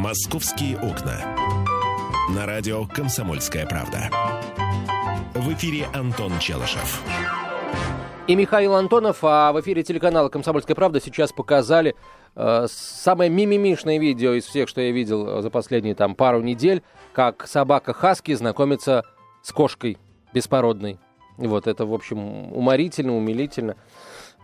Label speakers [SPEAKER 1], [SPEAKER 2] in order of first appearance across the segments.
[SPEAKER 1] «Московские окна». На радио «Комсомольская правда». В эфире Антон Челышев.
[SPEAKER 2] И Михаил Антонов, а в эфире телеканала «Комсомольская правда» сейчас показали э, самое мимимишное видео из всех, что я видел за последние там пару недель, как собака Хаски знакомится с кошкой беспородной. Вот это, в общем, уморительно, умилительно.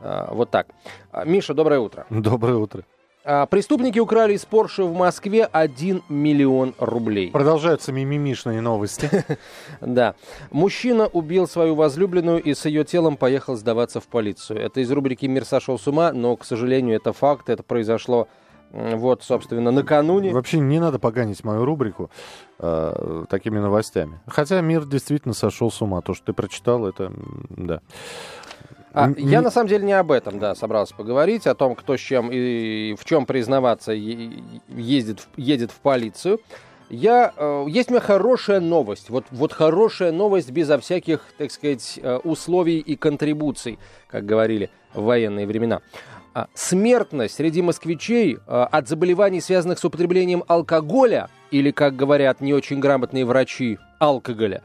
[SPEAKER 2] Э, вот так. А, Миша, доброе утро.
[SPEAKER 3] Доброе утро.
[SPEAKER 2] А, преступники украли из Порше в Москве 1 миллион рублей.
[SPEAKER 3] Продолжаются мимимишные новости.
[SPEAKER 2] Да. Мужчина убил свою возлюбленную и с ее телом поехал сдаваться в полицию. Это из рубрики «Мир сошел с ума», но, к сожалению, это факт. Это произошло вот, собственно, накануне.
[SPEAKER 3] Вообще не надо поганить мою рубрику э, такими новостями. Хотя мир действительно сошел с ума. То, что ты прочитал, это да.
[SPEAKER 2] А, я на самом деле не об этом, да, собрался поговорить, о том, кто с чем и в чем признаваться ездит, едет в полицию. Я, э, есть у меня хорошая новость. Вот, вот хорошая новость безо всяких, так сказать, э, условий и контрибуций, как говорили в военные времена. А, смертность среди москвичей э, от заболеваний, связанных с употреблением алкоголя, или, как говорят не очень грамотные врачи, алкоголя,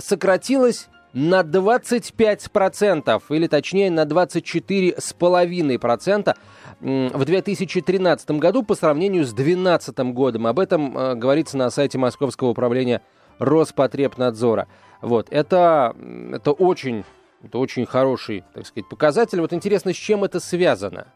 [SPEAKER 2] сократилась на 25%, или точнее на 24,5% в 2013 году по сравнению с 2012 годом. Об этом э, говорится на сайте Московского управления Роспотребнадзора. Вот, это, это очень, это очень хороший, так сказать, показатель. Вот интересно, с чем это связано?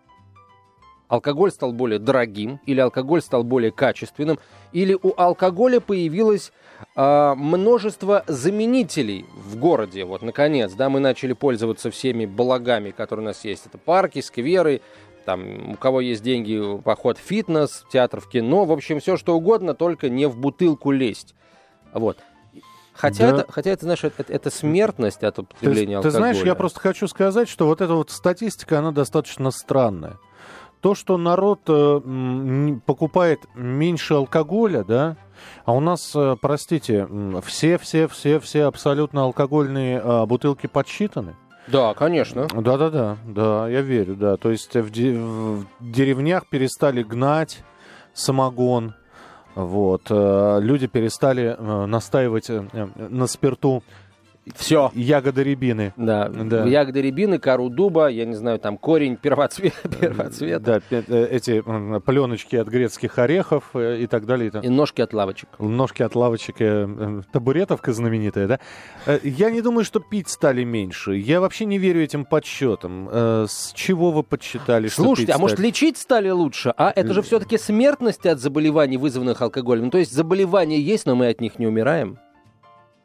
[SPEAKER 2] Алкоголь стал более дорогим, или алкоголь стал более качественным, или у алкоголя появилось э, множество заменителей в городе. Вот, наконец, да, мы начали пользоваться всеми благами, которые у нас есть. Это парки, скверы, там, у кого есть деньги, поход в фитнес, театр в кино, в общем, все что угодно, только не в бутылку лезть. Вот. Хотя, да. это, хотя это, знаешь, это, это смертность от употребления
[SPEAKER 3] ты,
[SPEAKER 2] алкоголя.
[SPEAKER 3] Ты знаешь, я просто хочу сказать, что вот эта вот статистика, она достаточно странная. То, что народ э, покупает меньше алкоголя, да, а у нас, э, простите, все, все, все, все абсолютно алкогольные э, бутылки подсчитаны.
[SPEAKER 2] Да, конечно.
[SPEAKER 3] Да, да, да, да, я верю, да. То есть в, де- в деревнях перестали гнать самогон, вот, э, люди перестали настаивать на спирту
[SPEAKER 2] все.
[SPEAKER 3] Ягоды рябины.
[SPEAKER 2] Да. да. Ягоды рябины, кору дуба, я не знаю, там корень первоцвет, первоцвета.
[SPEAKER 3] Да, э, эти пленочки от грецких орехов э, и так далее.
[SPEAKER 2] И ножки от лавочек.
[SPEAKER 3] Ножки от лавочек, э, табуретовка знаменитая, да? Я не думаю, что пить стали меньше. Я вообще не верю этим подсчетам. С чего вы подсчитали,
[SPEAKER 2] что Слушайте, а может лечить стали лучше? А это же все-таки смертность от заболеваний, вызванных алкоголем. То есть заболевания есть, но мы от них не умираем.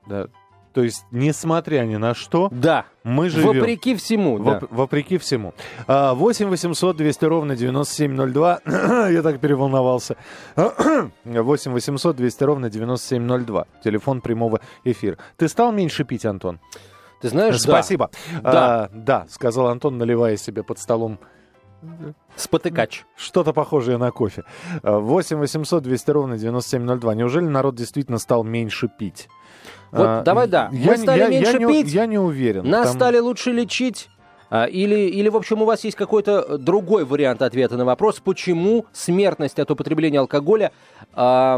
[SPEAKER 3] Да, то есть, несмотря ни на что,
[SPEAKER 2] да.
[SPEAKER 3] мы живем.
[SPEAKER 2] Вопреки всему.
[SPEAKER 3] Воп-
[SPEAKER 2] да.
[SPEAKER 3] Вопреки всему. 8 800 200 ровно 9702. Я так переволновался. 8 800 200 ровно 9702. Телефон прямого эфира. Ты стал меньше пить, Антон?
[SPEAKER 2] Ты знаешь,
[SPEAKER 3] Спасибо.
[SPEAKER 2] Да.
[SPEAKER 3] А, да, сказал Антон, наливая себе под столом
[SPEAKER 2] Спотыкач.
[SPEAKER 3] Что-то похожее на кофе. 8 800 200 ровно 9702. Неужели народ действительно стал меньше пить?
[SPEAKER 2] Вот а, давай да. Я, Мы стали я, меньше
[SPEAKER 3] я
[SPEAKER 2] пить.
[SPEAKER 3] Не, я не уверен.
[SPEAKER 2] Нас там... стали лучше лечить. А, или, или, в общем, у вас есть какой-то другой вариант ответа на вопрос, почему смертность от употребления алкоголя а,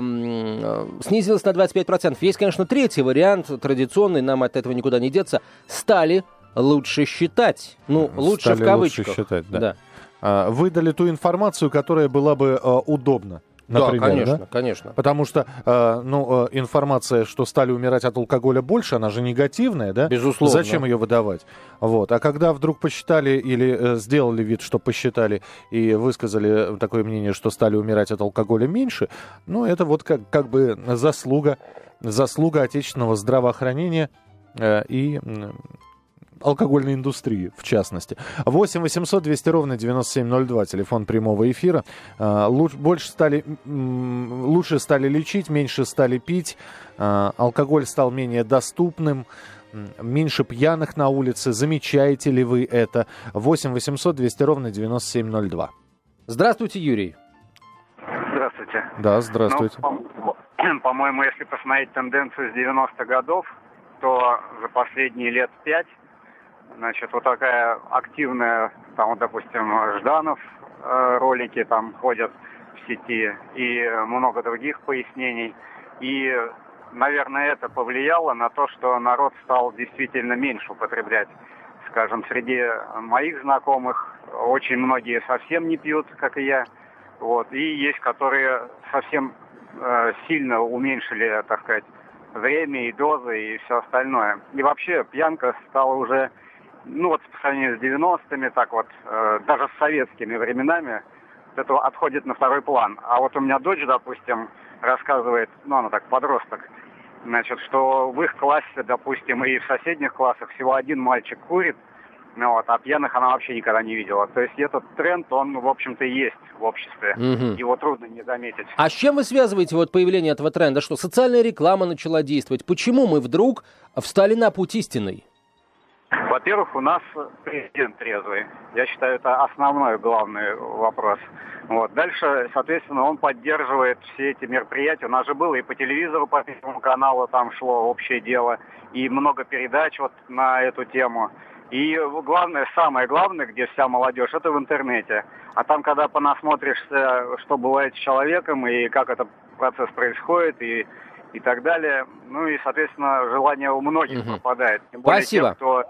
[SPEAKER 2] снизилась на 25%. Есть, конечно, третий вариант, традиционный, нам от этого никуда не деться. Стали лучше считать. Ну, лучше
[SPEAKER 3] стали
[SPEAKER 2] в кавычках.
[SPEAKER 3] Лучше считать, да. да. А, выдали ту информацию, которая была бы а, удобна например.
[SPEAKER 2] Да, конечно,
[SPEAKER 3] да?
[SPEAKER 2] конечно.
[SPEAKER 3] Потому что, э, ну, э, информация, что стали умирать от алкоголя больше, она же негативная, да?
[SPEAKER 2] Безусловно.
[SPEAKER 3] Зачем ее выдавать? Вот. А когда вдруг посчитали или э, сделали вид, что посчитали и высказали такое мнение, что стали умирать от алкоголя меньше, ну, это вот как, как бы заслуга, заслуга отечественного здравоохранения э, и алкогольной индустрии, в частности. 8 800 200 ровно 9702, телефон прямого эфира. А, луч, больше стали, лучше стали лечить, меньше стали пить, а, алкоголь стал менее доступным, меньше пьяных на улице. Замечаете ли вы это? 8 800 200 ровно 9702.
[SPEAKER 2] Здравствуйте, Юрий.
[SPEAKER 4] Здравствуйте.
[SPEAKER 3] Да, здравствуйте. Ну,
[SPEAKER 4] по-моему, если посмотреть тенденцию с 90-х годов, то за последние лет пять Значит, вот такая активная, там, вот, допустим, Жданов э, ролики там ходят, в сети и много других пояснений. И, наверное, это повлияло на то, что народ стал действительно меньше употреблять. Скажем, среди моих знакомых очень многие совсем не пьют, как и я. Вот. И есть, которые совсем э, сильно уменьшили, так сказать, время и дозы и все остальное. И вообще пьянка стала уже, ну вот по сравнению с 90-ми, так вот, э, даже с советскими временами, это отходит на второй план. А вот у меня дочь, допустим, рассказывает, ну она так, подросток, значит, что в их классе, допустим, и в соседних классах всего один мальчик курит, ну, вот, а пьяных она вообще никогда не видела. То есть этот тренд, он, в общем-то, есть в обществе.
[SPEAKER 2] Мгм.
[SPEAKER 4] Его трудно не заметить.
[SPEAKER 2] А с чем вы связываете вот появление этого тренда? Что социальная реклама начала действовать? Почему мы вдруг встали на путь истинный?
[SPEAKER 4] Во-первых, у нас президент трезвый. Я считаю, это основной главный вопрос. Вот. Дальше, соответственно, он поддерживает все эти мероприятия. У нас же было и по телевизору, по Первому каналу там шло общее дело, и много передач вот на эту тему. И главное, самое главное, где вся молодежь, это в интернете. А там, когда понасмотришься, что бывает с человеком и как этот процесс происходит, и, и так далее, ну и, соответственно, желание у многих
[SPEAKER 2] Мгм.
[SPEAKER 4] пропадает. Тем более
[SPEAKER 2] Спасибо.
[SPEAKER 4] тех, кто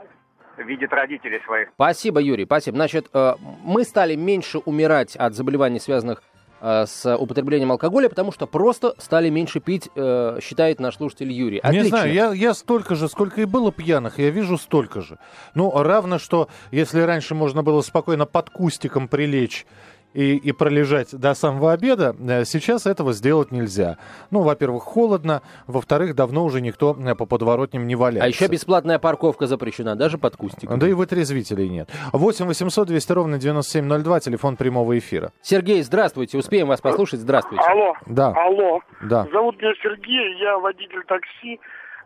[SPEAKER 4] видит родителей своих.
[SPEAKER 2] Спасибо, Юрий, спасибо. Значит, э, мы стали меньше умирать от заболеваний, связанных э, с употреблением алкоголя, потому что просто стали меньше пить, э, считает наш слушатель Юрий.
[SPEAKER 3] Не
[SPEAKER 2] Отлично.
[SPEAKER 3] знаю, я, я столько же, сколько и было пьяных, я вижу столько же. Ну, равно, что если раньше можно было спокойно под кустиком прилечь и, и пролежать до самого обеда, э, сейчас этого сделать нельзя. Ну, во-первых, холодно, во-вторых, давно уже никто э, по подворотням не валяется.
[SPEAKER 2] А еще бесплатная парковка запрещена, даже под кустиком.
[SPEAKER 3] Да и вытрезвителей нет. 8 800 200 ровно 9702, телефон прямого эфира.
[SPEAKER 2] Сергей, здравствуйте, успеем вас послушать, здравствуйте.
[SPEAKER 5] Алло.
[SPEAKER 3] Да.
[SPEAKER 5] Алло.
[SPEAKER 3] Да.
[SPEAKER 5] Зовут меня Сергей, я водитель такси,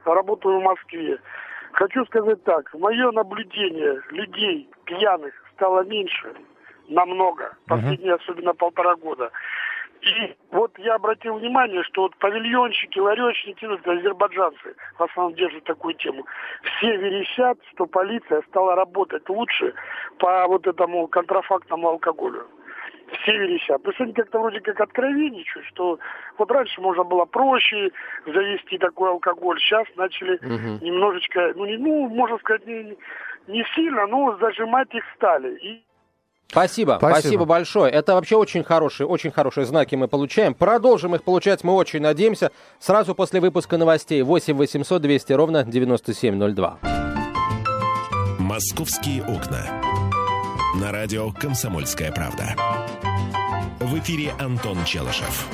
[SPEAKER 5] работаю в Москве. Хочу сказать так, мое наблюдение людей пьяных стало меньше, намного, последние особенно полтора года. И вот я обратил внимание, что вот павильонщики, ларечники, ну, азербайджанцы в основном держат такую тему. Все верещат, что полиция стала работать лучше по вот этому контрафактному алкоголю. Все верещат. То есть они как-то вроде как откровенничают, что вот раньше можно было проще завести такой алкоголь, сейчас начали
[SPEAKER 2] Мгм.
[SPEAKER 5] немножечко, ну, не, ну, можно сказать, не, не сильно, но зажимать их стали. И
[SPEAKER 2] Спасибо,
[SPEAKER 3] Спасибо.
[SPEAKER 2] спасибо, большое. Это вообще очень хорошие, очень хорошие знаки мы получаем. Продолжим их получать, мы очень надеемся, сразу после выпуска новостей. 8 800 200 ровно 9702.
[SPEAKER 1] «Московские окна». На радио «Комсомольская правда». В эфире Антон Челышев.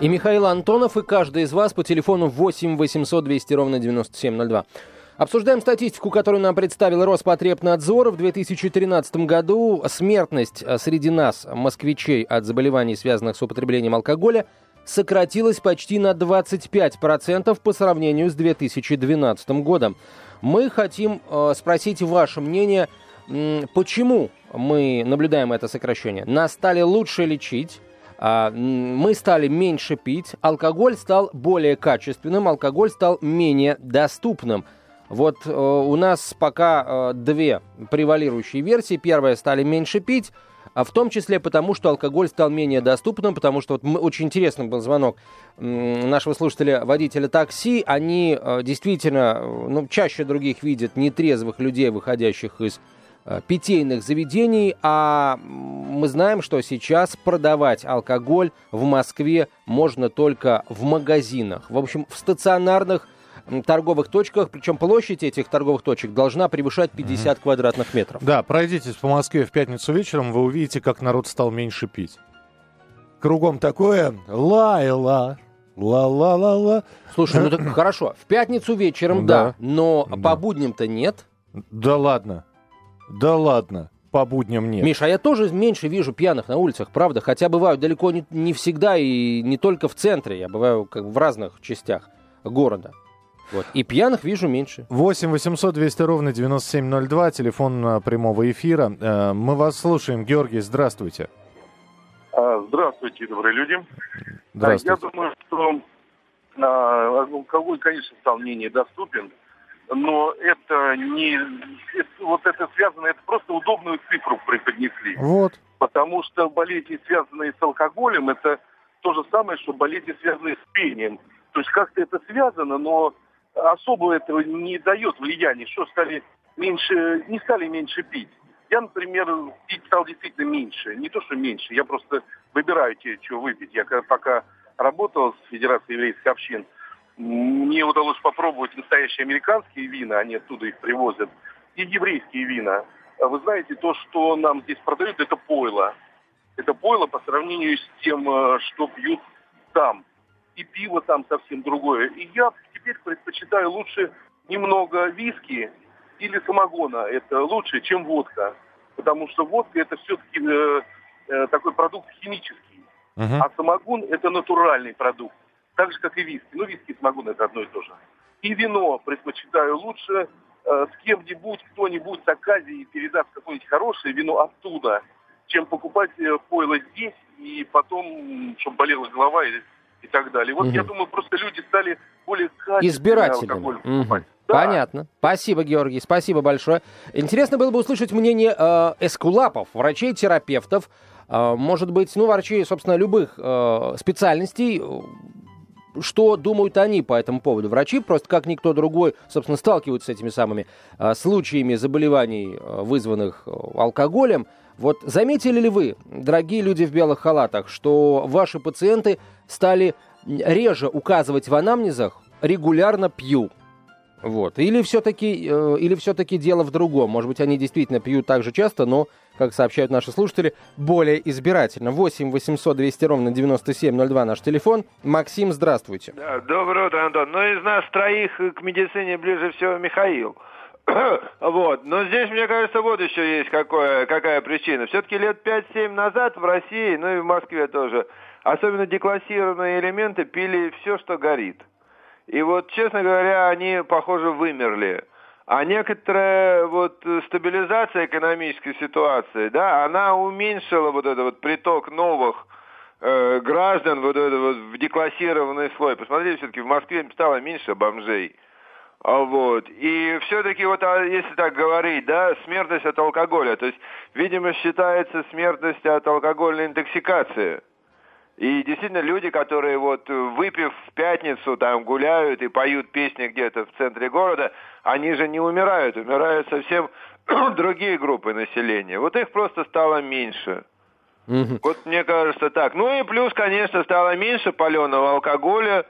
[SPEAKER 2] И Михаил Антонов, и каждый из вас по телефону 8 800 200 ровно 9702. Обсуждаем статистику, которую нам представил Роспотребнадзор. В 2013 году смертность э, среди нас, москвичей, от заболеваний, связанных с употреблением алкоголя, сократилась почти на 25% по сравнению с 2012 годом. Мы хотим э, спросить ваше мнение, м, почему мы наблюдаем это сокращение. Нас стали лучше лечить, м, мы стали меньше пить, алкоголь стал более качественным, алкоголь стал менее доступным. Вот э, у нас пока э, две превалирующие версии. Первая стали меньше пить, а в том числе потому, что алкоголь стал менее доступным, потому что вот мы, очень интересный был звонок нашего слушателя, водителя такси. Они э, действительно, э, ну, чаще других видят нетрезвых людей, выходящих из э, питейных заведений, а мы знаем, что сейчас продавать алкоголь в Москве можно только в магазинах, в общем, в стационарных м, торговых точках, причем площадь этих торговых точек должна превышать 50 квадратных метров.
[SPEAKER 3] Да, пройдитесь по Москве в пятницу вечером, вы увидите, как народ стал меньше пить. Кругом такое ла-ла, ла-ла-ла-ла.
[SPEAKER 2] Слушай, ну так хорошо, в пятницу вечером, да,
[SPEAKER 3] Да.
[SPEAKER 2] но
[SPEAKER 3] Да.
[SPEAKER 2] по будням-то нет.
[SPEAKER 3] Да ладно, да ладно, по будням нет.
[SPEAKER 2] Миша, а я тоже меньше вижу пьяных на улицах, правда, хотя бывают далеко не, не всегда и не только в центре, я бываю как в разных частях города. Вот. И пьяных вижу меньше.
[SPEAKER 3] 8 800 200 ровно 9702, телефон а, прямого эфира. Э, Мы вас слушаем. Георгий, здравствуйте.
[SPEAKER 6] А, Здравствуйте, добрые люди.
[SPEAKER 3] Здравствуйте.
[SPEAKER 6] Я думаю, что а, алкоголь, конечно, стал менее доступен, но это не... это- вот это связано, это просто удобную цифру преподнесли.
[SPEAKER 3] Вот.
[SPEAKER 6] Потому что болезни, связанные с алкоголем, это то же самое, что болезни, связанные с пением. То есть как-то это связано, но особо этого не дает влияния, что стали меньше, не стали меньше пить. Я, например, пить стал действительно меньше. Не то, что меньше, я просто выбираю те, что выпить. Я пока работал с Федерацией еврейских общин, мне удалось попробовать настоящие американские вина, они оттуда их привозят, и еврейские вина. А вы знаете, то, что нам здесь продают, это пойло. Это пойло по сравнению с тем, э, что пьют там. И пиво там совсем другое. И я теперь предпочитаю лучше немного виски или самогона. Это лучше, чем водка. Потому что водка это все-таки э, э, такой продукт химический. Uh-huh. А самогон это натуральный продукт. Так же, как и виски. Ну, виски и самогон это одно и то же. И вино предпочитаю лучше э, с кем-нибудь, кто-нибудь с Аказии передаст какое-нибудь хорошее вино оттуда, чем покупать э, пойло здесь и потом, чтобы болела голова и, и так далее. Вот угу. я думаю, просто люди стали более
[SPEAKER 2] избирательными. Угу. Да. Понятно. Спасибо, Георгий, спасибо большое. Интересно было бы услышать мнение э, эскулапов, врачей-терапевтов, э, может быть, ну, врачей, собственно, любых э, специальностей, что думают они по этому поводу. Врачи просто как никто другой, собственно, сталкиваются с этими самыми э, случаями заболеваний, э, вызванных э, алкоголем. Вот заметили ли вы, дорогие люди в белых халатах, что ваши пациенты стали реже указывать в анамнезах «регулярно пью»? Вот. Или все-таки, э, или все-таки дело в другом. Может быть, они действительно пьют так же часто, но, как сообщают наши слушатели, более избирательно. 8 800 200 ровно 9702 наш телефон. Максим, здравствуйте.
[SPEAKER 7] Да, доброе утро, Антон. Ну, из нас троих к медицине ближе всего Михаил. вот. Но здесь, мне кажется, вот еще есть какое, какая причина. Все-таки лет 5-7 назад в России, ну и в Москве тоже, особенно деклассированные элементы пили все, что горит. И вот, честно говоря, они, похоже, вымерли. А некоторая вот стабилизация экономической ситуации, да, она уменьшила вот этот вот приток новых э, граждан вот это вот в деклассированный слой. Посмотрите, все-таки в Москве стало меньше бомжей. А вот. И все-таки вот, а если так говорить, да, смертность от алкоголя, то есть, видимо, считается смертность от алкогольной интоксикации. И действительно люди, которые вот выпив в пятницу там гуляют и поют песни где-то в центре города, они же не умирают, умирают совсем другие группы населения. Вот их просто стало меньше. Угу. Вот мне кажется так. Ну и плюс, конечно, стало меньше паленого алкоголя,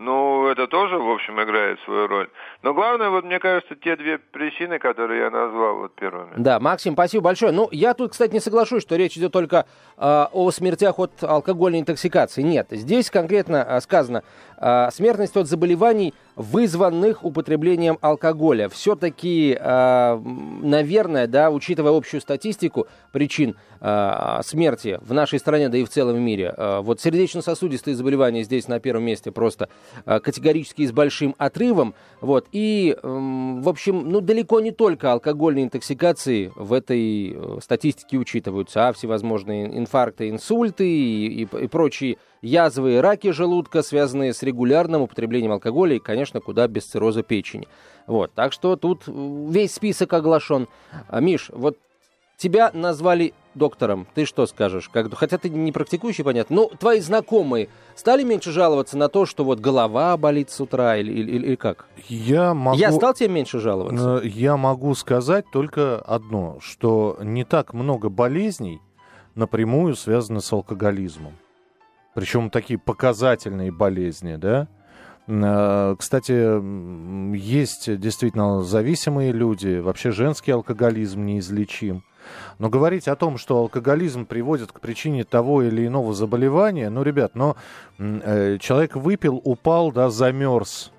[SPEAKER 7] ну, это тоже, в общем, играет свою роль. Но главное, вот мне кажется, те две причины, которые я назвал вот первыми.
[SPEAKER 2] Да, Максим, спасибо большое. Ну, я тут, кстати, не соглашусь, что речь идет только э, о смертях от алкогольной интоксикации. Нет, здесь конкретно э, сказано э, смертность от заболеваний, вызванных употреблением алкоголя. Все-таки, э, наверное, да, учитывая общую статистику причин э, смерти в нашей стране, да и в целом мире, э, вот сердечно-сосудистые заболевания здесь на первом месте просто Э, категорически с большим отрывом. Вот. И, в общем, ну, далеко не только алкогольные интоксикации в этой э, статистике учитываются, а всевозможные инфаркты, инсульты и, и, и прочие язвы и раки желудка, связанные с регулярным употреблением алкоголя и, конечно, куда без цирроза печени. Вот, так что тут весь список оглашен. А, Миш, вот тебя назвали доктором. Ты что скажешь? Как, хотя ты не практикующий, понятно. Ну, твои знакомые стали меньше жаловаться на то, что вот голова болит с утра или, или, или как?
[SPEAKER 3] Я могу...
[SPEAKER 2] Я стал тебе меньше жаловаться?
[SPEAKER 3] Э, я могу сказать только одно, что не так много болезней напрямую связаны с алкоголизмом. Причем такие показательные болезни, да? Э, кстати, есть действительно зависимые люди, вообще женский алкоголизм неизлечим. Но говорить о том, что алкоголизм приводит к причине того или иного заболевания, ну, ребят, но э, человек выпил, упал, да, замерз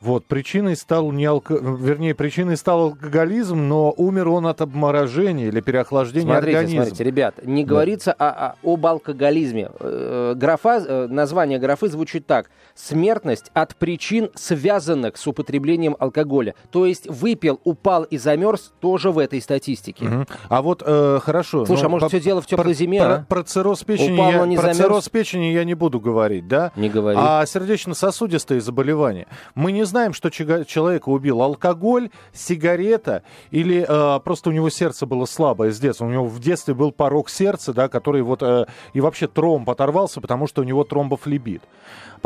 [SPEAKER 3] вот, причиной стал не алко... вернее, причиной стал алкоголизм, но умер он от обморожения или переохлаждения
[SPEAKER 2] смотрите,
[SPEAKER 3] организма.
[SPEAKER 2] Смотрите, ребят, не да. говорится о, о, об алкоголизме. Э, графа, э, название графы звучит так. Смертность от причин, связанных с употреблением алкоголя. То есть выпил, упал и замерз тоже в этой статистике.
[SPEAKER 3] Угу. А вот, э, хорошо.
[SPEAKER 2] Слушай, ну, а может по, все дело в теплой
[SPEAKER 3] про,
[SPEAKER 2] зиме,
[SPEAKER 3] про,
[SPEAKER 2] а?
[SPEAKER 3] Про цирроз печени, упал, я, не про цирроз печени я не буду говорить, да?
[SPEAKER 2] Не говори.
[SPEAKER 3] А сердечно-сосудистые заболевания. Мы не знаем, что человека убил алкоголь, сигарета или э, просто у него сердце было слабое с детства. У него в детстве был порог сердца, да, который вот э, и вообще тромб оторвался, потому что у него тромбофлебит.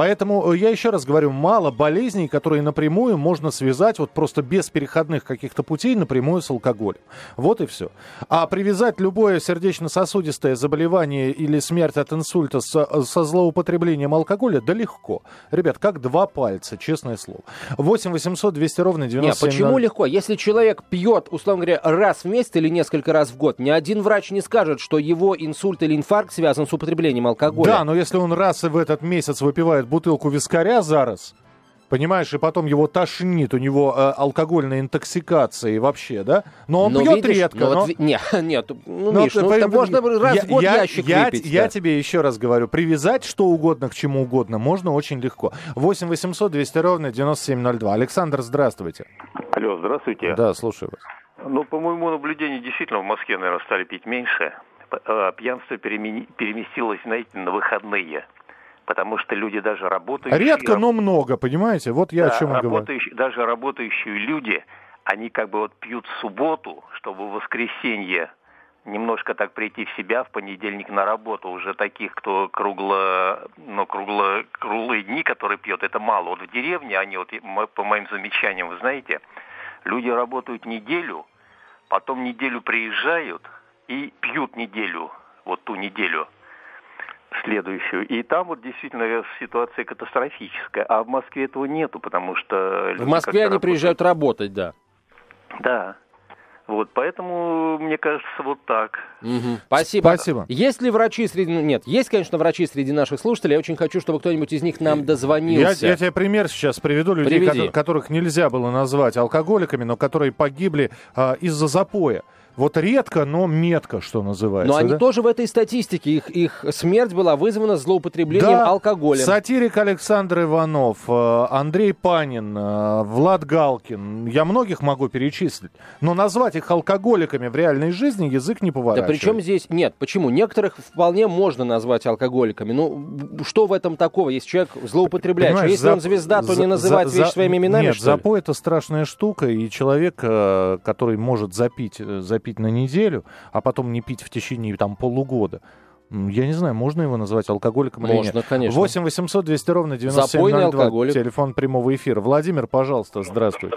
[SPEAKER 3] Поэтому э, я еще раз говорю, мало болезней, которые напрямую можно связать вот просто без переходных каких-то путей напрямую с алкоголем. Вот и все. А привязать любое сердечно-сосудистое заболевание или смерть от инсульта со, со злоупотреблением алкоголя, да легко. Ребят, как два пальца, честное слово. 8 800 200 ровно
[SPEAKER 2] Нет,
[SPEAKER 3] 97
[SPEAKER 2] почему легко? Если человек пьет, условно говоря, раз в месяц или несколько раз в год, ни один врач не скажет, что его инсульт или инфаркт связан с употреблением алкоголя.
[SPEAKER 3] Да, но если он раз в этот месяц выпивает бутылку вискаря зараз, понимаешь, и потом его тошнит, у него э, алкогольная интоксикация и вообще, да? Но он
[SPEAKER 2] Но
[SPEAKER 3] пьет
[SPEAKER 2] видишь,
[SPEAKER 3] редко.
[SPEAKER 2] ну
[SPEAKER 3] но-
[SPEAKER 2] вот ви- не, нет, ну,
[SPEAKER 3] но
[SPEAKER 2] Миш,
[SPEAKER 3] ты
[SPEAKER 2] ну, это можно раз
[SPEAKER 3] я-
[SPEAKER 2] в год
[SPEAKER 3] я,
[SPEAKER 2] ящик
[SPEAKER 3] я,
[SPEAKER 2] выпить.
[SPEAKER 3] я
[SPEAKER 2] да.
[SPEAKER 3] тебе еще раз говорю, привязать что угодно к чему угодно можно очень легко. 8 800 200 ровно 9702. Александр, здравствуйте.
[SPEAKER 8] Алло, здравствуйте.
[SPEAKER 3] Да, слушаю вас.
[SPEAKER 8] Ну, по моему наблюдению, действительно, в Москве, наверное, стали пить меньше. А, Пьянство перемени- переместилось, знаете, на выходные. Потому что люди даже работающие...
[SPEAKER 3] Редко, но много, понимаете? Вот я
[SPEAKER 8] Да,
[SPEAKER 3] о чем и говорю.
[SPEAKER 8] работающие, даже работающие люди, они как бы вот пьют в субботу, чтобы в воскресенье немножко так прийти в себя, в понедельник на работу. Уже таких, кто кругло, ну, кругло, круглые дни, которые пьет, это мало. Вот в деревне они, вот по моим замечаниям, вы знаете, люди работают неделю, потом неделю приезжают и пьют неделю, вот ту неделю следующую. И там вот действительно ситуация катастрофическая. А в Москве этого нету, потому что...
[SPEAKER 2] В Москве они приезжают работать, да.
[SPEAKER 8] работают. Да. Вот, поэтому, мне кажется, вот так.
[SPEAKER 2] Мгм. Спасибо.
[SPEAKER 3] Спасибо.
[SPEAKER 2] Есть ли врачи среди... ну, Нет, есть, конечно, врачи среди наших слушателей. Я очень хочу, чтобы кто-нибудь из них нам
[SPEAKER 3] Я,
[SPEAKER 2] дозвонился.
[SPEAKER 3] я тебе пример сейчас приведу людей,
[SPEAKER 2] Приведи.
[SPEAKER 3] ко- которых нельзя было назвать алкоголиками, но которые погибли а, из-за запоя. Вот редко, но метко, что называется.
[SPEAKER 2] Но они
[SPEAKER 3] да?
[SPEAKER 2] тоже в этой статистике. Их, их смерть была вызвана злоупотреблением
[SPEAKER 3] Да,
[SPEAKER 2] алкоголем.
[SPEAKER 3] Сатирик Александр Иванов, э, Андрей Панин, э, Влад Галкин. Я многих могу перечислить. Но назвать их алкоголиками в реальной жизни язык не
[SPEAKER 2] Да
[SPEAKER 3] поворачивает.
[SPEAKER 2] причем здесь... Нет, почему? Некоторых вполне можно назвать алкоголиками. Ну, что в этом такого, если человек злоупотребляет?
[SPEAKER 3] Понимаешь,
[SPEAKER 2] Если
[SPEAKER 3] зап-
[SPEAKER 2] он звезда, то
[SPEAKER 3] за-
[SPEAKER 2] не называть
[SPEAKER 3] за-
[SPEAKER 2] вещи
[SPEAKER 3] за-
[SPEAKER 2] своими именами,
[SPEAKER 3] Нет, запой это страшная штука, и человек, э, который может запить, э, запить на неделю, а потом не пить в течение там полугода, я не знаю, можно его назвать алкоголиком или
[SPEAKER 2] Можно,
[SPEAKER 3] нет.
[SPEAKER 2] конечно.
[SPEAKER 3] 8 800 200 ровно
[SPEAKER 2] Запойный
[SPEAKER 3] 9702,
[SPEAKER 2] алкоголик.
[SPEAKER 3] телефон прямого эфира. Владимир, пожалуйста, здравствуйте.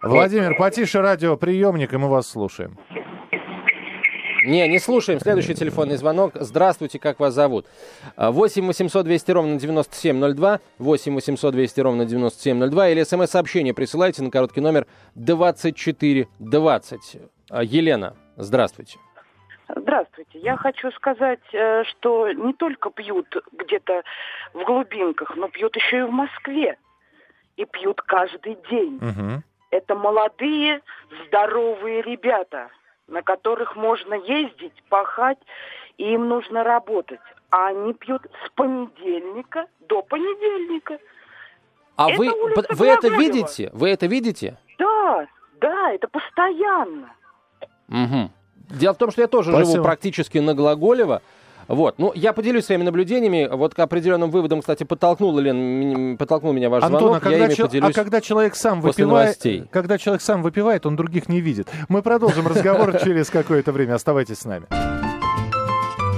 [SPEAKER 3] Владимир, потише радиоприемник, и мы вас слушаем.
[SPEAKER 2] Не, не слушаем. Следующий телефонный звонок. Здравствуйте, как вас зовут? А, 8 800 200 ровно 9702, 8 800 200 ровно 9702 или смс-сообщение присылайте на короткий номер 2420. А, Елена, здравствуйте.
[SPEAKER 9] Здравствуйте. Я хочу сказать, э, что не только пьют где-то в глубинках, но пьют еще и в Москве. И пьют каждый день.
[SPEAKER 3] Мгм.
[SPEAKER 9] Это молодые, здоровые ребята, на которых можно ездить, пахать, и им нужно работать. А они пьют с понедельника до понедельника.
[SPEAKER 2] А
[SPEAKER 9] Это
[SPEAKER 2] вы, вы это видите? Вы это видите?
[SPEAKER 9] Да, да, это постоянно.
[SPEAKER 2] Мгм. Дело в том, что я тоже
[SPEAKER 3] Спасибо.
[SPEAKER 2] живу практически на Глаголево. Вот, ну, я поделюсь своими наблюдениями. Вот к определенным выводам, кстати, подтолкнул, Лен, подтолкнул меня ваш
[SPEAKER 3] Антон, а
[SPEAKER 2] звонок.
[SPEAKER 3] когда,
[SPEAKER 2] я ими
[SPEAKER 3] чел- а когда человек сам выпивает, когда человек сам выпивает, он других не видит. Мы продолжим разговор через какое-то время. Оставайтесь с нами.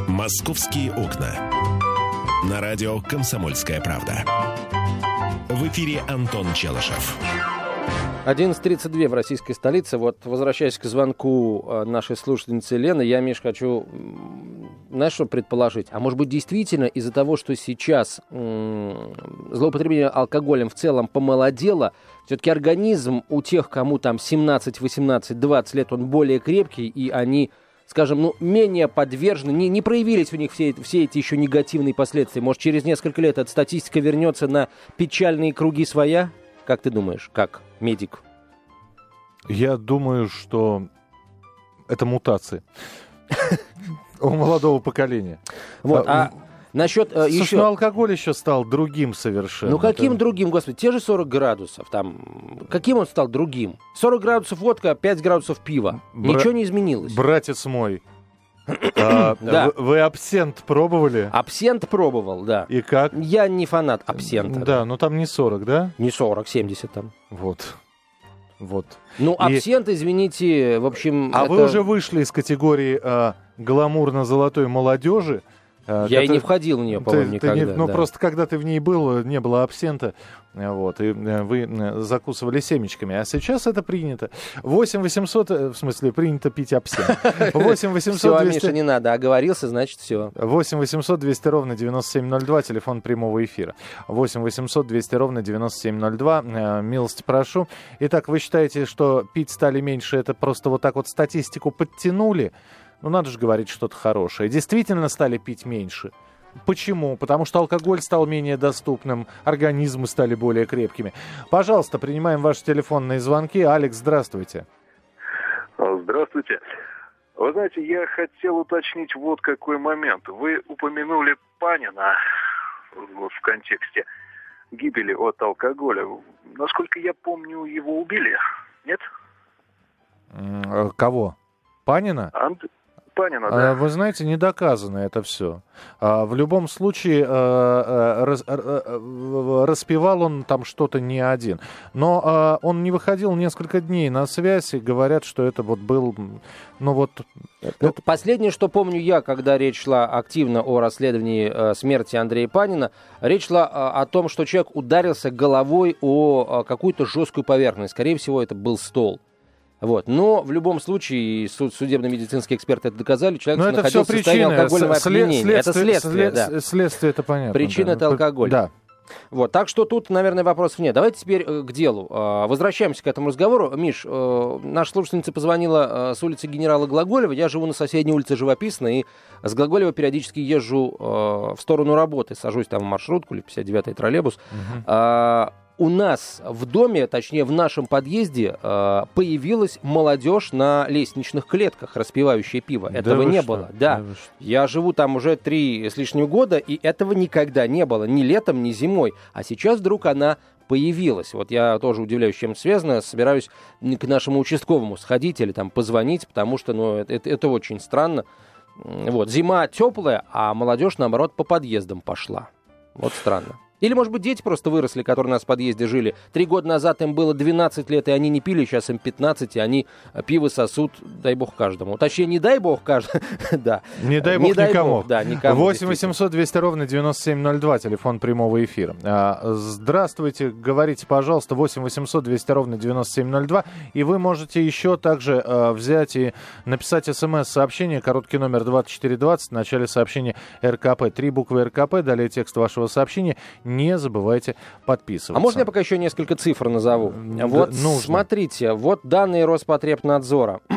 [SPEAKER 1] «Московские окна». На радио «Комсомольская правда». В эфире Антон Челышев.
[SPEAKER 2] 11.32 в российской столице. Вот, возвращаясь к звонку э, нашей слушательницы Лены, я, Миш, хочу, знаешь, что предположить? А может быть, действительно из-за того, что сейчас злоупотребление алкоголем в целом помолодело, все-таки организм у тех, кому там 17, 18, 20 лет, он более крепкий, и они скажем, ну, менее подвержены, не, не проявились у них все, все эти еще негативные последствия. Может, через несколько лет эта статистика вернется на печальные круги своя? Как ты думаешь, как медик?
[SPEAKER 3] Я думаю, что это мутации у молодого поколения.
[SPEAKER 2] Вот, а насчет э, еще...
[SPEAKER 3] ну алкоголь еще стал другим совершенно.
[SPEAKER 2] Ну каким другим, господи, те же 40 градусов, там, каким он стал другим? 40 градусов водка, 5 градусов пива.
[SPEAKER 3] Бра-
[SPEAKER 2] Ничего не изменилось.
[SPEAKER 3] Братец мой, А,
[SPEAKER 2] Да.
[SPEAKER 3] вы, вы абсент пробовали?
[SPEAKER 2] Абсент пробовал, да.
[SPEAKER 3] И как?
[SPEAKER 2] Я не фанат абсента.
[SPEAKER 3] Да, но там не 40, да?
[SPEAKER 2] Не 40, 70 там.
[SPEAKER 3] Вот. Вот.
[SPEAKER 2] Ну,
[SPEAKER 3] И-
[SPEAKER 2] абсент, извините, в общем...
[SPEAKER 3] А
[SPEAKER 2] это-
[SPEAKER 3] вы уже вышли из категории э, гламурно-золотой молодежи? Э,
[SPEAKER 2] Я и
[SPEAKER 3] который-
[SPEAKER 2] не входил в нее, по-моему,
[SPEAKER 3] ты не-
[SPEAKER 2] никогда.
[SPEAKER 3] ну,
[SPEAKER 2] да.
[SPEAKER 3] просто когда ты в ней был, не было абсента, э, вот, и э, вы закусывали семечками. А сейчас это принято. 8 800, э, в смысле, принято пить абсент. 8 800
[SPEAKER 2] Все,
[SPEAKER 3] 200...
[SPEAKER 2] Миша, не надо. Оговорился, значит, все.
[SPEAKER 3] 8 800 200 ровно 9702, телефон прямого эфира. 8 800 200 ровно 9702, э, милости прошу. Итак, вы считаете, что пить стали меньше, это просто вот так вот статистику подтянули? Ну, надо же говорить что-то хорошее. Действительно стали пить меньше? Почему? Потому что алкоголь стал менее доступным, организмы стали более крепкими. Пожалуйста, принимаем ваши телефонные звонки. Алекс, здравствуйте.
[SPEAKER 10] А, Здравствуйте. Вы знаете, я хотел уточнить вот какой момент. Вы упомянули Панина в контексте гибели от алкоголя. Насколько я помню, его убили, нет?
[SPEAKER 3] Э, Кого? Панина?
[SPEAKER 10] Анд- Панина,
[SPEAKER 3] А,
[SPEAKER 10] да.
[SPEAKER 3] Вы знаете, не доказано это все. В любом случае, э, э, э, распевал он там что-то не один. Но э, он не выходил несколько дней на связь, и говорят, что это вот был, ну вот...
[SPEAKER 2] Ну,
[SPEAKER 3] это-
[SPEAKER 2] Последнее, что помню я, когда речь шла активно о расследовании смерти Андрея Панина, речь шла о том, что человек ударился головой о какую-то жесткую поверхность. Скорее всего, это был стол. Вот. Но в любом случае, суд- судебно-медицинские эксперты это доказали, человек
[SPEAKER 3] Но это все
[SPEAKER 2] находился в состоянии алкогольного
[SPEAKER 3] С-
[SPEAKER 2] опьянения. это
[SPEAKER 3] следствие-
[SPEAKER 2] следствие,
[SPEAKER 3] след-
[SPEAKER 2] да.
[SPEAKER 3] Следствие, это понятно.
[SPEAKER 2] Причина
[SPEAKER 3] да.
[SPEAKER 2] это алкоголь.
[SPEAKER 3] Да.
[SPEAKER 2] Вот, так что тут, наверное, вопросов нет. Давайте теперь э, к делу. А, Возвращаемся к этому разговору. Миш, э, наша слушательница позвонила э, с улицы генерала Глаголева. Я живу на соседней улице Живописной, и с Глаголева периодически езжу в сторону работы. Сажусь там в маршрутку или 59-й троллейбус. А, У нас в доме, точнее в нашем подъезде, э, появилась молодежь на лестничных клетках, распивающая пиво.
[SPEAKER 3] Да
[SPEAKER 2] Этого
[SPEAKER 3] вы
[SPEAKER 2] не
[SPEAKER 3] что?
[SPEAKER 2] было. Да.
[SPEAKER 3] что?
[SPEAKER 2] Я живу там уже три с лишним года, и этого никогда не было. Ни летом, ни зимой. А сейчас вдруг она появилась. Вот я тоже удивляюсь, чем связано. Собираюсь к нашему участковому сходить или там позвонить, потому что ну, это, это- очень странно. Вот. Зима теплая, а молодежь, наоборот, по подъездам пошла. Вот странно. Или, может быть, дети просто выросли, которые у нас в подъезде жили. Три года назад им было 12 лет, и они не пили, сейчас им 15, и они э, пиво сосут, дай бог каждому. Точнее, не дай бог каждому, да.
[SPEAKER 3] Не дай бог
[SPEAKER 2] Не
[SPEAKER 3] никому.
[SPEAKER 2] бог, да, никому,
[SPEAKER 3] 8
[SPEAKER 2] действительно.
[SPEAKER 3] 800 200 ровно 9702, телефон прямого эфира. А, Здравствуйте, говорите, пожалуйста, 8 800 200 ровно 9702. И вы можете еще также а, взять и написать смс-сообщение, короткий номер 2420, в начале сообщения РКП. Три буквы РКП, далее текст вашего сообщения. Не забывайте подписываться.
[SPEAKER 2] А можно я пока еще несколько цифр назову?
[SPEAKER 3] Да,
[SPEAKER 2] Вот
[SPEAKER 3] нужно.
[SPEAKER 2] смотрите, вот данные Роспотребнадзора.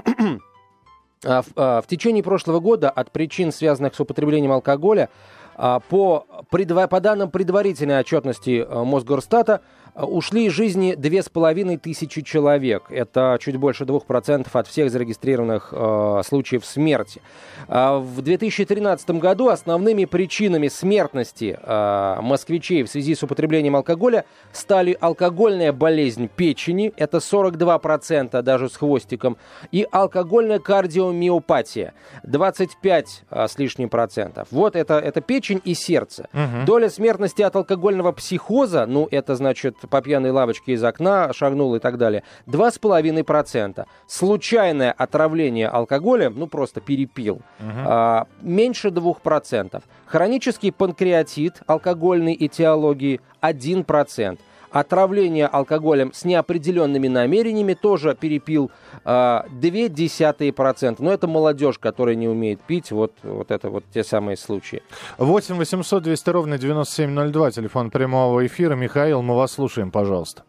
[SPEAKER 2] А, В а, в течение прошлого года от причин, связанных с употреблением алкоголя, а, по, по данным предварительной отчетности а, Мосгорстата, ушли из жизни две с половиной тысячи человек. Это чуть больше 2% от всех зарегистрированных а, случаев смерти. А, В 2013 году основными причинами смертности а, москвичей в связи с употреблением алкоголя стали алкогольная болезнь печени, это 42% даже с хвостиком, и алкогольная кардиомиопатия, 25 а, с лишним процентов. Вот это, это печень и сердце. Доля смертности от алкогольного психоза, ну это значит по пьяной лавочке из окна шагнул и так далее, 2,5%. Случайное отравление алкоголем, ну просто перепил, а, меньше 2%. Хронический панкреатит алкогольной этиологии 1%. Отравление алкоголем с неопределенными намерениями тоже перепил а, 0,2%. Но это молодежь, которая не умеет пить. Вот, вот это вот те самые случаи.
[SPEAKER 3] 8 800 200 ровно 9702, телефон прямого эфира. Михаил, мы вас слушаем, пожалуйста.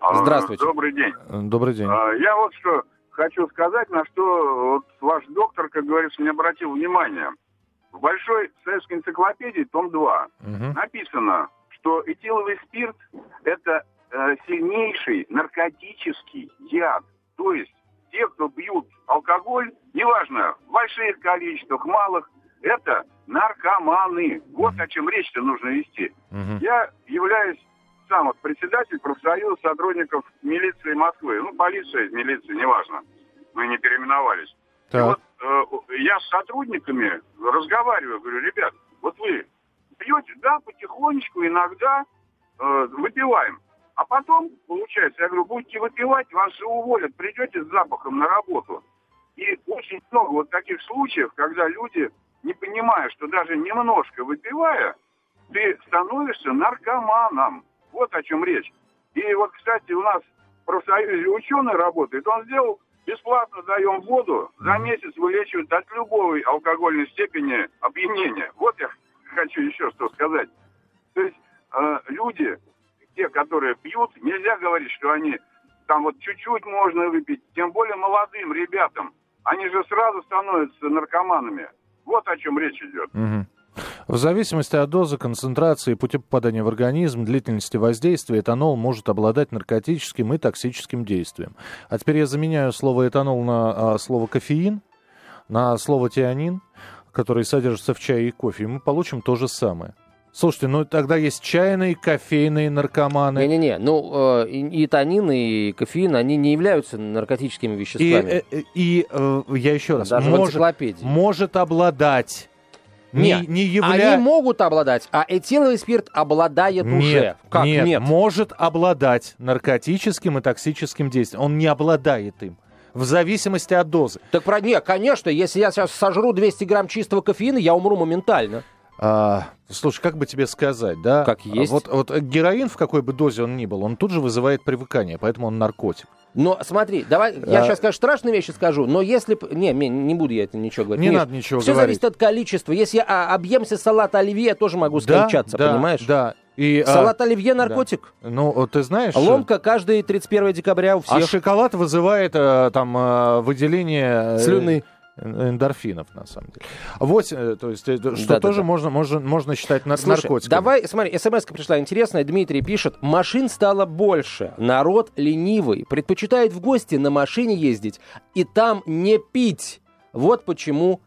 [SPEAKER 11] А,
[SPEAKER 2] Здравствуйте.
[SPEAKER 11] Добрый день.
[SPEAKER 3] Добрый день.
[SPEAKER 11] А, Я вот что хочу сказать, на что вот ваш доктор, как говорится, не обратил внимания. В большой советской энциклопедии, том 2,
[SPEAKER 3] Мгм.
[SPEAKER 11] написано, что этиловый спирт – это э, сильнейший наркотический яд. То есть те, кто пьют алкоголь, неважно, в больших количествах, малых, это наркоманы. Вот о чем речь-то нужно вести.
[SPEAKER 3] Мгм.
[SPEAKER 11] Я являюсь сам вот председатель профсоюза сотрудников милиции Москвы. Ну, полиция, милиция, неважно. Мы не переименовались. И
[SPEAKER 3] Так.
[SPEAKER 11] вот э, я с сотрудниками разговариваю, говорю, ребят, вот вы пьете, да, потихонечку, иногда э, выпиваем. А потом, получается, я говорю, будете выпивать, вас же уволят, придете с запахом на работу. И очень много вот таких случаев, когда люди, не понимая, что даже немножко выпивая, ты становишься наркоманом. Вот о чем речь. И вот, кстати, у нас в профсоюзе ученый работает, он сделал бесплатно даем воду, за месяц вылечивают от любой алкогольной степени опьянения. Вот я хочу еще что сказать. То есть э, люди, те, которые пьют, нельзя говорить, что они там вот чуть-чуть можно выпить, тем более молодым ребятам. Они же сразу становятся наркоманами. Вот о чем речь идет.
[SPEAKER 3] В зависимости от дозы, концентрации, пути попадания в организм, длительности воздействия, этанол может обладать наркотическим и токсическим действием. А теперь я заменяю слово этанол на а, слово кофеин, на слово тианин, который содержится в чае и кофе, и мы получим то же самое. Слушайте, ну тогда есть чайные, кофейные наркоманы.
[SPEAKER 2] Не-не-не, ну э, и, и танин, и кофеин, они не являются наркотическими
[SPEAKER 3] И,
[SPEAKER 2] веществами.
[SPEAKER 3] э, э, и, э, я еще раз,
[SPEAKER 2] Даже
[SPEAKER 3] может, может обладать, не,
[SPEAKER 2] Нет,
[SPEAKER 3] не явля-
[SPEAKER 2] Они могут обладать, а этиловый спирт обладает уже.
[SPEAKER 3] Нет,
[SPEAKER 2] Как
[SPEAKER 3] нет,
[SPEAKER 2] нет?
[SPEAKER 3] может обладать наркотическим и токсическим действием. Он не обладает им. В зависимости от дозы.
[SPEAKER 2] Так про не, конечно, если я сейчас сожру 200 грамм чистого кофеина, я умру моментально.
[SPEAKER 3] А, слушай, как бы тебе сказать, да?
[SPEAKER 2] Как есть.
[SPEAKER 3] Вот, вот героин, в какой бы дозе он ни был, он тут же вызывает привыкание, поэтому он наркотик.
[SPEAKER 2] Но смотри, давай, я
[SPEAKER 3] А-
[SPEAKER 2] сейчас, конечно, страшные вещи скажу, но если... Не, не, не буду я это ничего говорить.
[SPEAKER 3] Не
[SPEAKER 2] Миш,
[SPEAKER 3] надо ничего
[SPEAKER 2] Все
[SPEAKER 3] говорить.
[SPEAKER 2] зависит от количества. Если я а, объемся салата оливье, я тоже могу
[SPEAKER 3] Да,
[SPEAKER 2] скончаться,
[SPEAKER 3] да,
[SPEAKER 2] понимаешь?
[SPEAKER 3] Да. И, а,
[SPEAKER 2] Салат оливье наркотик.
[SPEAKER 3] ну, вот ты знаешь...
[SPEAKER 2] Ломка каждый 31 декабря у
[SPEAKER 3] А
[SPEAKER 2] всех.
[SPEAKER 3] шоколад вызывает э, там э, выделение... э,
[SPEAKER 2] Слюны.
[SPEAKER 3] Эндорфинов, на самом деле. Э, то есть, э, что
[SPEAKER 2] Да-да-да.
[SPEAKER 3] тоже можно, можно, можно считать нар-
[SPEAKER 2] Слушай,
[SPEAKER 3] наркотиком.
[SPEAKER 2] давай, смотри, смс пришла интересная. Дмитрий пишет, машин стало больше, народ ленивый, предпочитает в гости на машине ездить и там не пить. Вот почему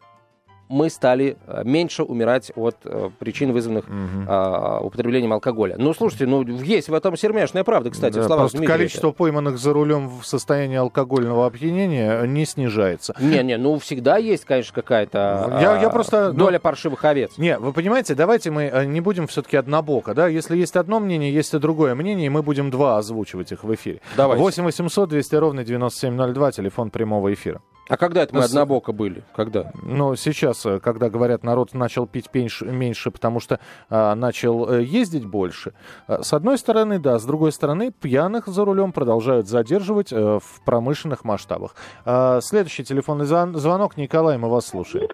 [SPEAKER 2] мы стали э, меньше умирать от э, причин, вызванных э, употреблением алкоголя. Ну, слушайте, ну, есть в этом сермяшная правда, кстати,
[SPEAKER 3] Да,
[SPEAKER 2] в словах
[SPEAKER 3] просто
[SPEAKER 2] Дмитрия.
[SPEAKER 3] количество пойманных за рулем в состоянии алкогольного опьянения не снижается.
[SPEAKER 2] Не-не, ну, всегда есть, конечно, какая-то
[SPEAKER 3] Я-
[SPEAKER 2] э,
[SPEAKER 3] я просто, ну,
[SPEAKER 2] доля паршивых овец.
[SPEAKER 3] Не, вы понимаете, давайте мы э, не будем все-таки однобоко, да? Если есть одно мнение, есть и другое мнение, и мы будем два озвучивать их в эфире.
[SPEAKER 2] Давайте.
[SPEAKER 3] 8 800 200 ровно 9702, телефон прямого эфира.
[SPEAKER 2] А когда это мы
[SPEAKER 3] С-
[SPEAKER 2] однобоко были? Когда?
[SPEAKER 3] Ну, сейчас, э, когда говорят, народ начал пить меньше, меньше потому что а, начал э, ездить больше, э, с одной стороны, да, с другой стороны, пьяных за рулем продолжают задерживать э, в промышленных масштабах. А, следующий телефонный звон- звонок. Николай, мы вас слушаем.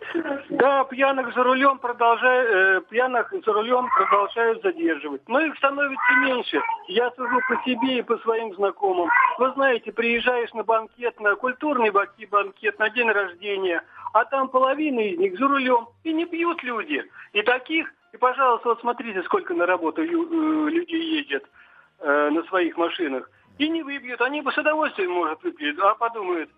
[SPEAKER 12] Да, пьяных за рулем продолжают, э, пьяных за рулем продолжают задерживать. Но их становится меньше. Я сужу по себе и по своим знакомым. Вы знаете, приезжаешь на банкет, на культурный банкет, на день рождения, а там половина из них за рулем. И не пьют люди. И таких, и, пожалуйста, вот смотрите, сколько на работу э, людей едет э, на своих машинах. И не выпьют. Они бы с удовольствием, может, выпьют, а подумают,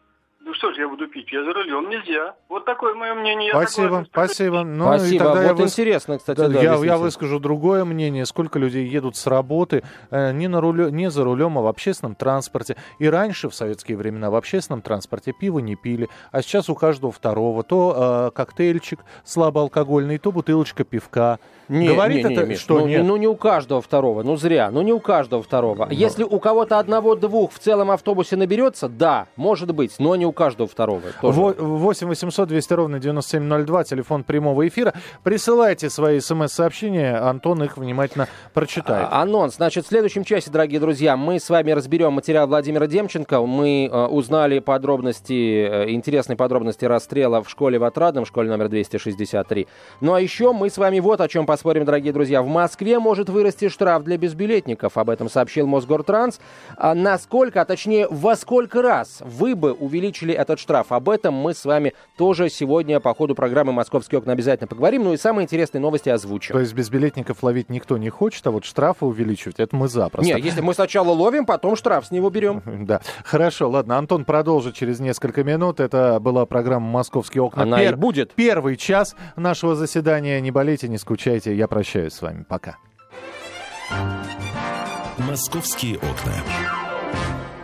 [SPEAKER 12] ну что же я буду пить, я за рулем, нельзя. Вот такое мое мнение. Я
[SPEAKER 3] Спасибо,
[SPEAKER 12] что
[SPEAKER 3] спасибо. Ну, и
[SPEAKER 2] Спасибо.
[SPEAKER 3] тогда я
[SPEAKER 2] Вот
[SPEAKER 3] выс-
[SPEAKER 2] интересно, кстати,
[SPEAKER 3] Да,
[SPEAKER 2] да,
[SPEAKER 3] я, я выскажу другое мнение. Сколько людей едут с работы э, не, на руле, не за рулем, а в общественном транспорте. И раньше, в советские времена, в общественном транспорте пиво не пили. А сейчас у каждого второго то э, коктейльчик слабоалкогольный, то бутылочка пивка.
[SPEAKER 2] Не,
[SPEAKER 3] Говорит
[SPEAKER 2] не, не,
[SPEAKER 3] это,
[SPEAKER 2] Миш,
[SPEAKER 3] что
[SPEAKER 2] ну,
[SPEAKER 3] нет?
[SPEAKER 2] ну не у каждого второго, ну зря, ну не у каждого второго. Если у кого-то одного-двух в целом автобусе наберется, да, может быть, но не у каждого второго. тоже.
[SPEAKER 3] Во- 8 800 200 ровно 9702, телефон прямого эфира. Присылайте свои смс-сообщения, Антон их внимательно прочитает.
[SPEAKER 2] А- Анонс. Значит, в следующем часе, дорогие друзья, мы с вами разберем материал Владимира Демченко. Мы э, узнали подробности, э, интересные подробности расстрела в школе в Отрадном, в школе номер 263. Ну а еще мы с вами вот о чем поспорим, дорогие друзья. В Москве может вырасти штраф для безбилетников. Об этом сообщил Мосгортранс. А насколько, а точнее, во сколько раз вы бы увеличили этот штраф? Об этом мы с вами тоже сегодня по ходу программы «Московские окна» обязательно поговорим. Ну и самые интересные новости озвучим.
[SPEAKER 3] То есть безбилетников ловить никто не хочет, а вот штрафы увеличивать, это мы запросто.
[SPEAKER 2] Не, если мы сначала ловим, потом штраф с него берем.
[SPEAKER 3] Да. Хорошо, ладно. Антон продолжит через несколько минут. Это была программа «Московские окна».
[SPEAKER 2] Она и будет.
[SPEAKER 3] Первый час нашего заседания. Не болейте, не скучайте. Я прощаюсь с вами. Пока.
[SPEAKER 1] «Московские окна».